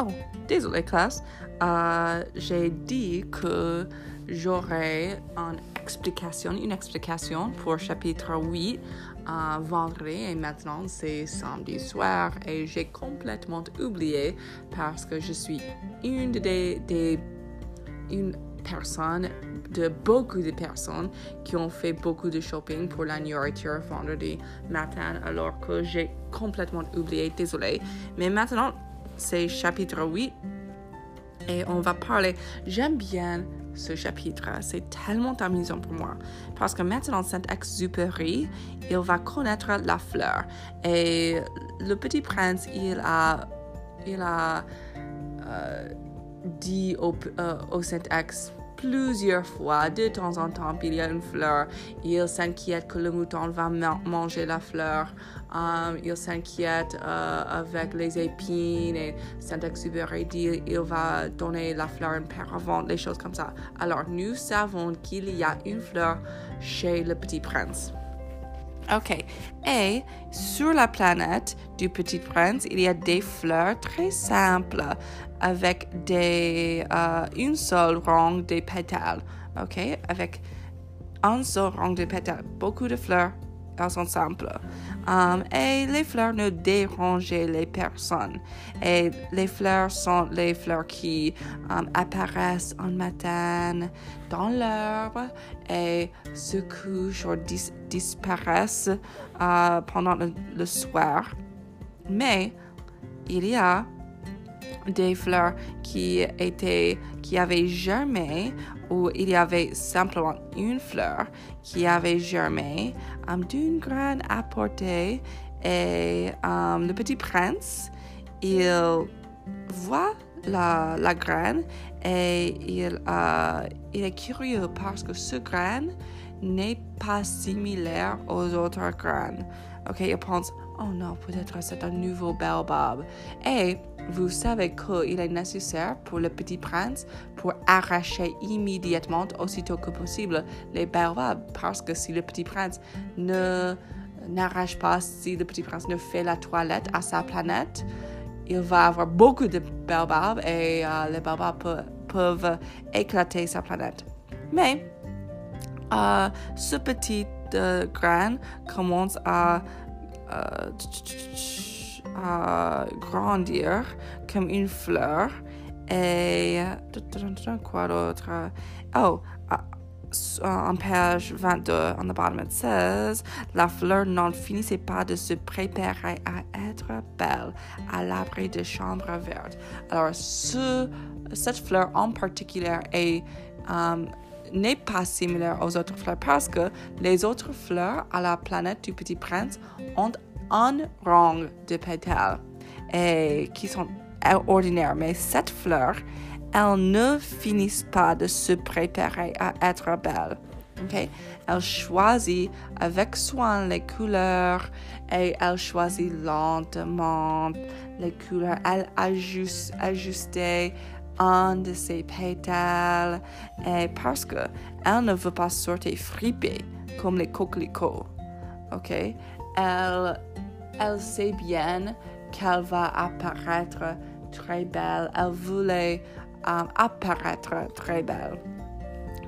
Oh, désolé classe. Euh, J'ai dit que j'aurai une explication, une explication pour chapitre 8 euh, vendredi et maintenant c'est samedi soir et j'ai complètement oublié parce que je suis une des, des une personne de beaucoup de personnes qui ont fait beaucoup de shopping pour la nourriture vendredi matin alors que j'ai complètement oublié, désolé. Mais maintenant, c'est chapitre 8 et on va parler. J'aime bien ce chapitre, c'est tellement amusant pour moi parce que maintenant, Saint-Exupéry, il va connaître la fleur et le petit prince, il a, il a euh, dit au, euh, au Saint-Ex plusieurs fois, de temps en temps, il y a une fleur. Il s'inquiète que le mouton va manger la fleur. Um, il s'inquiète euh, avec les épines et Saint-Exupéry dit il va donner la fleur une paire avant, les choses comme ça. Alors, nous savons qu'il y a une fleur chez le petit prince. Ok. Et sur la planète du Petit Prince, il y a des fleurs très simples avec des, euh, une seule rang de pétales. OK? Avec un seul rang de pétales. Beaucoup de fleurs, sont simples. Um, et les fleurs ne dérangent les personnes. Et les fleurs sont les fleurs qui um, apparaissent en matin dans l'herbe et se couchent ou disparaissent uh, pendant le soir. Mais il y a des fleurs qui étaient, qui avaient germé ou il y avait simplement une fleur qui avait germé um, d'une graine apportée et um, le petit prince, il voit la, la graine et il, uh, il est curieux parce que ce graine n'est pas similaire aux autres graines. Ok, il pense, oh non, peut-être c'est un nouveau baobab. Et vous savez qu'il est nécessaire pour le petit prince pour arracher immédiatement, aussitôt que possible, les baobabs. Parce que si le petit prince ne n'arrache pas, si le petit prince ne fait la toilette à sa planète, il va avoir beaucoup de baobabs et euh, les baobabs peuvent éclater sa planète. Mais euh, ce petit euh, grain commence à à grandir comme une fleur. Et quoi d'autre? Oh, en page 22, en bottom it says, la fleur n'en finissait pas de se préparer à être belle à l'abri de chambre verte. Alors, ce, cette fleur en particulier est n'est pas similaire aux autres fleurs parce que les autres fleurs à la planète du Petit Prince ont un rang de pétales et qui sont ordinaires. Mais cette fleur, elle ne finit pas de se préparer à être belle. Okay? Elle choisit avec soin les couleurs et elle choisit lentement les couleurs. Elle ajuste, ajustait un de ses pétales et parce que elle ne veut pas sortir fripée comme les coquelicots. OK? Elle elle sait bien qu'elle va apparaître très belle. Elle voulait euh, apparaître très belle.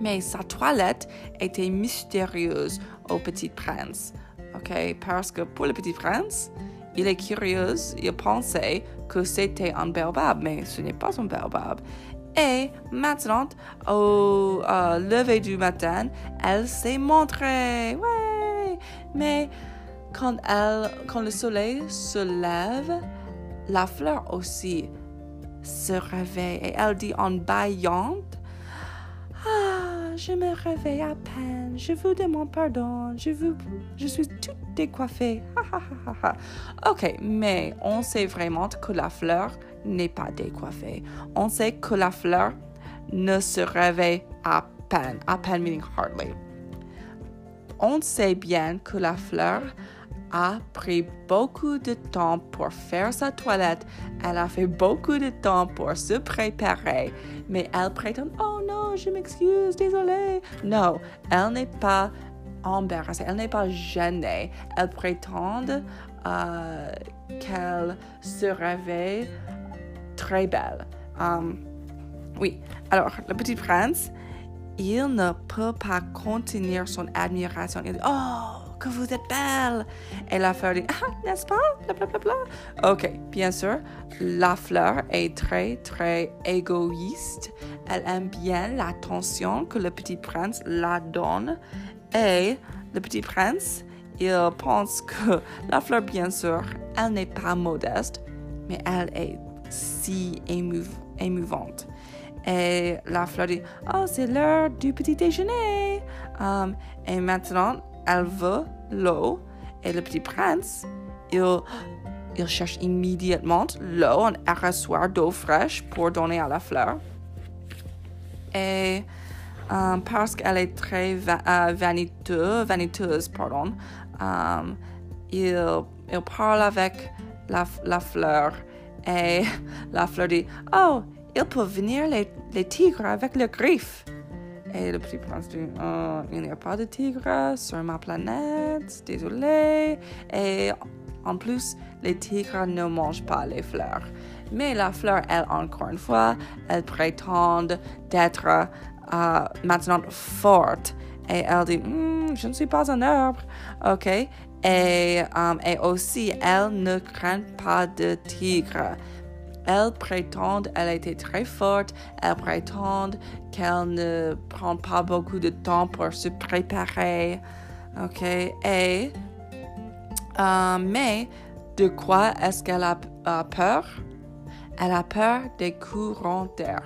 Mais sa toilette était mystérieuse au petit prince. OK? Parce que pour le petit prince, il est curieux, il pensait que c'était un baobab, mais ce n'est pas un baobab. Et maintenant, au euh, lever du matin, elle s'est montrée. Ouais! Mais quand, elle, quand le soleil se lève, la fleur aussi se réveille et elle dit en baillant je me réveille à peine, je vous demande pardon, je, vous, je suis toute décoiffée. ok, mais on sait vraiment que la fleur n'est pas décoiffée. On sait que la fleur ne se réveille à peine, à peine meaning hardly. On sait bien que la fleur a pris beaucoup de temps pour faire sa toilette. Elle a fait beaucoup de temps pour se préparer. Mais elle prétend, oh non, je m'excuse, désolée. Non, elle n'est pas embarrassée, elle n'est pas gênée. Elle prétend euh, qu'elle se réveille très belle. Um, oui, alors, le petit prince, il ne peut pas contenir son admiration. Il dit, oh, que vous êtes belle. Et la fleur dit, ah, n'est-ce pas? Blablabla. Ok, bien sûr, la fleur est très, très égoïste. Elle aime bien l'attention que le petit prince la donne. Et le petit prince, il pense que la fleur, bien sûr, elle n'est pas modeste, mais elle est si émouvante. Et la fleur dit, oh, c'est l'heure du petit déjeuner. Um, et maintenant, veut l'eau. Et le petit prince, il, il cherche immédiatement l'eau, un arrosoir d'eau fraîche pour donner à la fleur. Et um, parce qu'elle est très euh, vaniteuse, vaniteuse pardon, um, il, il, parle avec la, la fleur et la fleur dit, oh, il peut venir les, les tigres avec le griffe. Et le prince dit, oh, il n'y a pas de tigres sur ma planète, désolé. Et en plus, les tigres ne mangent pas les fleurs. Mais la fleur, elle, encore une fois, elle prétend d'être euh, maintenant forte. Et elle dit, hmm, je ne suis pas un arbre. OK? Et, um, et aussi, elle ne craint pas de tigre. Elle prétend elle était très forte. Elle prétend qu'elle ne prend pas beaucoup de temps pour se préparer. OK? Et, euh, mais de quoi est-ce qu'elle a, peur? Elle a peur des courants d'air.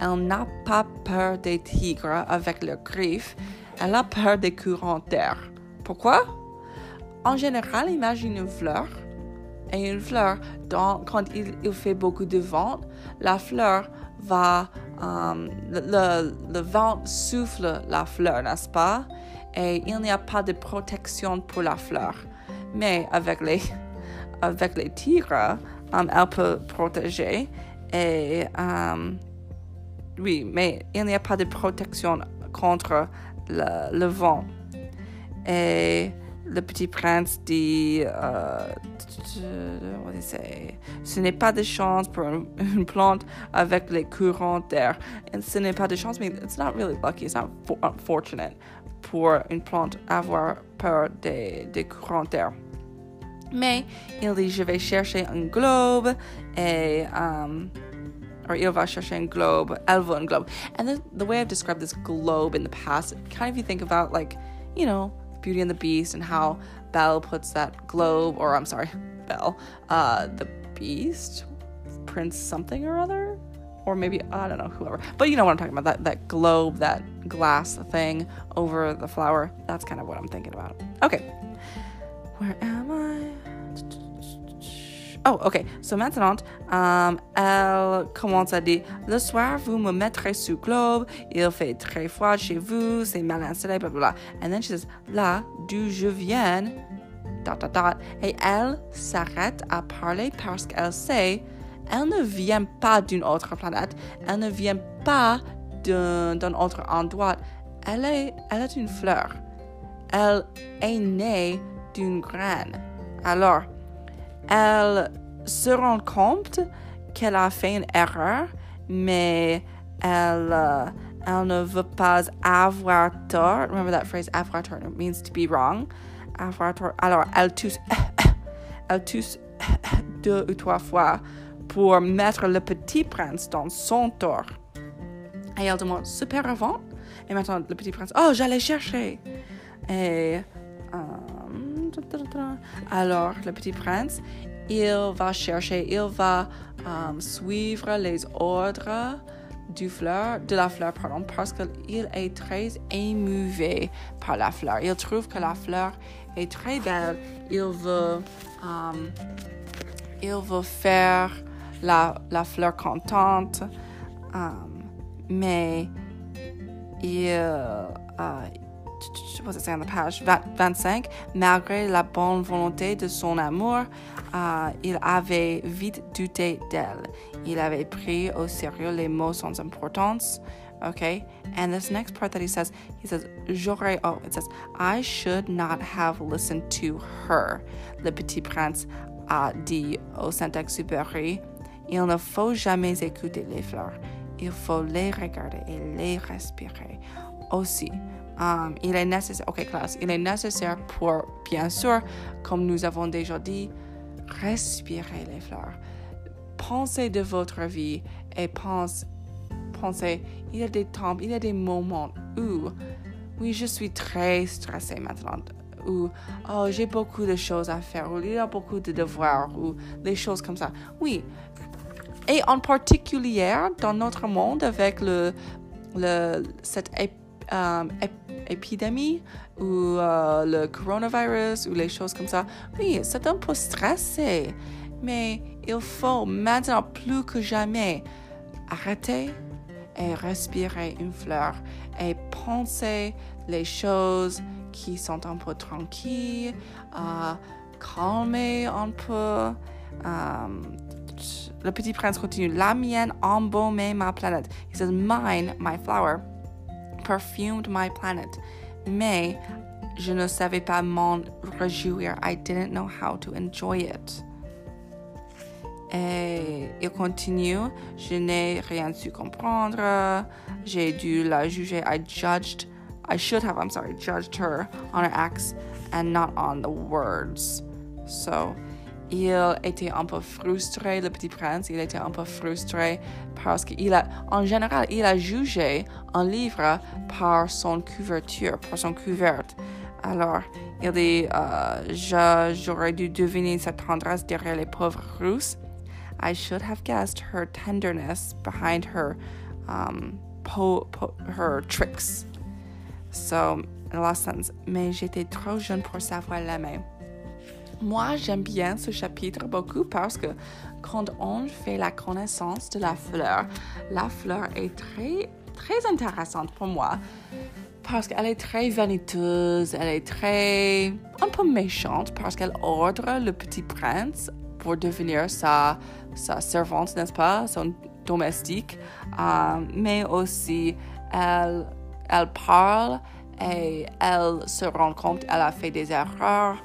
Elle n'a pas peur des tigres avec leurs griffes. Elle a peur des courants d'air. Pourquoi? En général, imagine une fleur et une fleur, quand il, fait beaucoup de vent, la fleur va, um, le, vent souffle la fleur, n'est-ce pas? Et il n'y a pas de protection pour la fleur. Mais avec les, avec les tigres, elle peut protéger. Et um, oui, mais il n'y a pas de protection contre le, le vent. Et le petit prince dit, euh, what do i say ce n'est pas de chance pour une plante avec les courants d'air. Ce n'est pas de chance, mais it's not really lucky, it's not unfortunate pour une plante avoir peur des, des courants d'air. Mais il dit, je vais chercher un globe et... Um, or il va chercher un globe, elle veut un globe. And the, the way I've described this globe in the past, kind of you think about like, you know, Beauty and the Beast and how Belle puts that globe, or I'm sorry, Belle, uh, the Beast, Prince something or other, or maybe I don't know whoever, but you know what I'm talking about that that globe, that glass thing over the flower. That's kind of what I'm thinking about. Okay, where am I? Oh, ok. So maintenant, um, elle commence à dire Le soir, vous me mettrez sous globe, il fait très froid chez vous, c'est mal installé, blah, blah, blah. And then she says Là d'où je viens, dot, dot, dot. Et elle s'arrête à parler parce qu'elle sait elle ne vient pas d'une autre planète, elle ne vient pas d'un autre endroit. Elle est, elle est une fleur. Elle est née d'une graine. Alors, elle se rend compte qu'elle a fait une erreur, mais elle, uh, elle ne veut pas avoir tort. Remember that phrase, avoir tort, means to be wrong. Alors, elle tousse, elle tousse deux ou trois fois pour mettre le petit prince dans son tort. Et elle demande super avant? Et maintenant, le petit prince, oh, j'allais chercher. Et. Alors, le petit prince, il va chercher, il va um, suivre les ordres de la fleur parce qu'il est très émouvé par la fleur. Il trouve que la fleur est très belle. Il veut, um, il veut faire la, fleur contente, um, mais il, c'est la page 25, malgré la bonne volonté de son amour, uh, il avait vite douté d'elle. Il avait pris au sérieux les mots sans importance. Okay, and this next part that he says, he says, J'aurais, oh, it says, I should not have listened to her. Le Petit Prince a dit au Saint-Exupéry, Il ne faut jamais écouter les fleurs. Il faut les regarder et les respirer aussi. Um, il est nécessaire, ok classe, il est nécessaire pour, bien sûr, comme nous avons déjà dit, respirer les fleurs. Pensez de votre vie et pense, pensez, il y a des temps, il y a des moments où, oui, je suis très stressée maintenant, ou oh, j'ai beaucoup de choses à faire, ou il y a beaucoup de devoirs, ou des choses comme ça. Oui. Et en particulier, dans notre monde, avec le, le, cette euh, épidémie ou euh, le coronavirus ou les choses comme ça, oui, c'est un peu stressé. Mais il faut maintenant plus que jamais arrêter et respirer une fleur et penser les choses qui sont un peu tranquilles, euh, calmer un peu. le petit prince continue. La mienne embaumer ma planète. He says, mine, my flower, perfumed my planet. Mais je ne savais pas m'en réjouir. I didn't know how to enjoy it. Et il continue, je n'ai rien su comprendre. J'ai dû la juger. I judged, I should have, I'm sorry, judged her on her acts and not on the words. So, il était un peu frustré, le petit prince, il était un peu frustré parce qu'il a, en général, il a jugé un livre par son couverture, par son couverte. Alors, il dit, euh, j'aurais dû deviner sa tendresse derrière les pauvres Russes. I should have guessed her tenderness behind her, um, her tricks. So, sentence, mais j'étais trop jeune pour savoir l'aimer. Moi, j'aime bien ce chapitre beaucoup parce que quand on fait la connaissance de la fleur, la fleur est très, très intéressante pour moi parce qu'elle est très vaniteuse, elle est très un peu méchante parce qu'elle ordre le petit prince pour devenir sa, sa servante, n'est-ce pas, son domestique, euh, mais aussi elle, elle parle et elle se rend compte qu'elle a fait des erreurs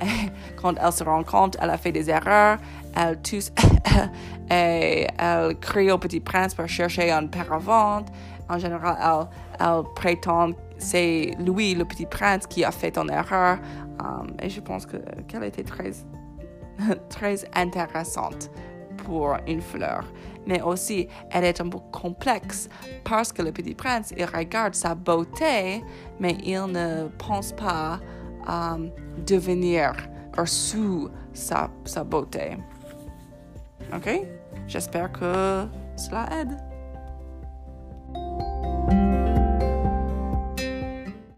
quand elle se rend compte, elle a fait des erreurs, elle tousse et elle crie au petit prince pour chercher un paravent. En général, elle, elle prétend c'est lui, le petit prince, qui a fait une erreur. Um, et je pense qu'elle était très, très intéressante pour une fleur. Mais aussi, elle est un peu complexe parce que le petit prince, il regarde sa beauté, mais il ne pense pas devenir sous sa, sa beauté. OK? J'espère que cela aide.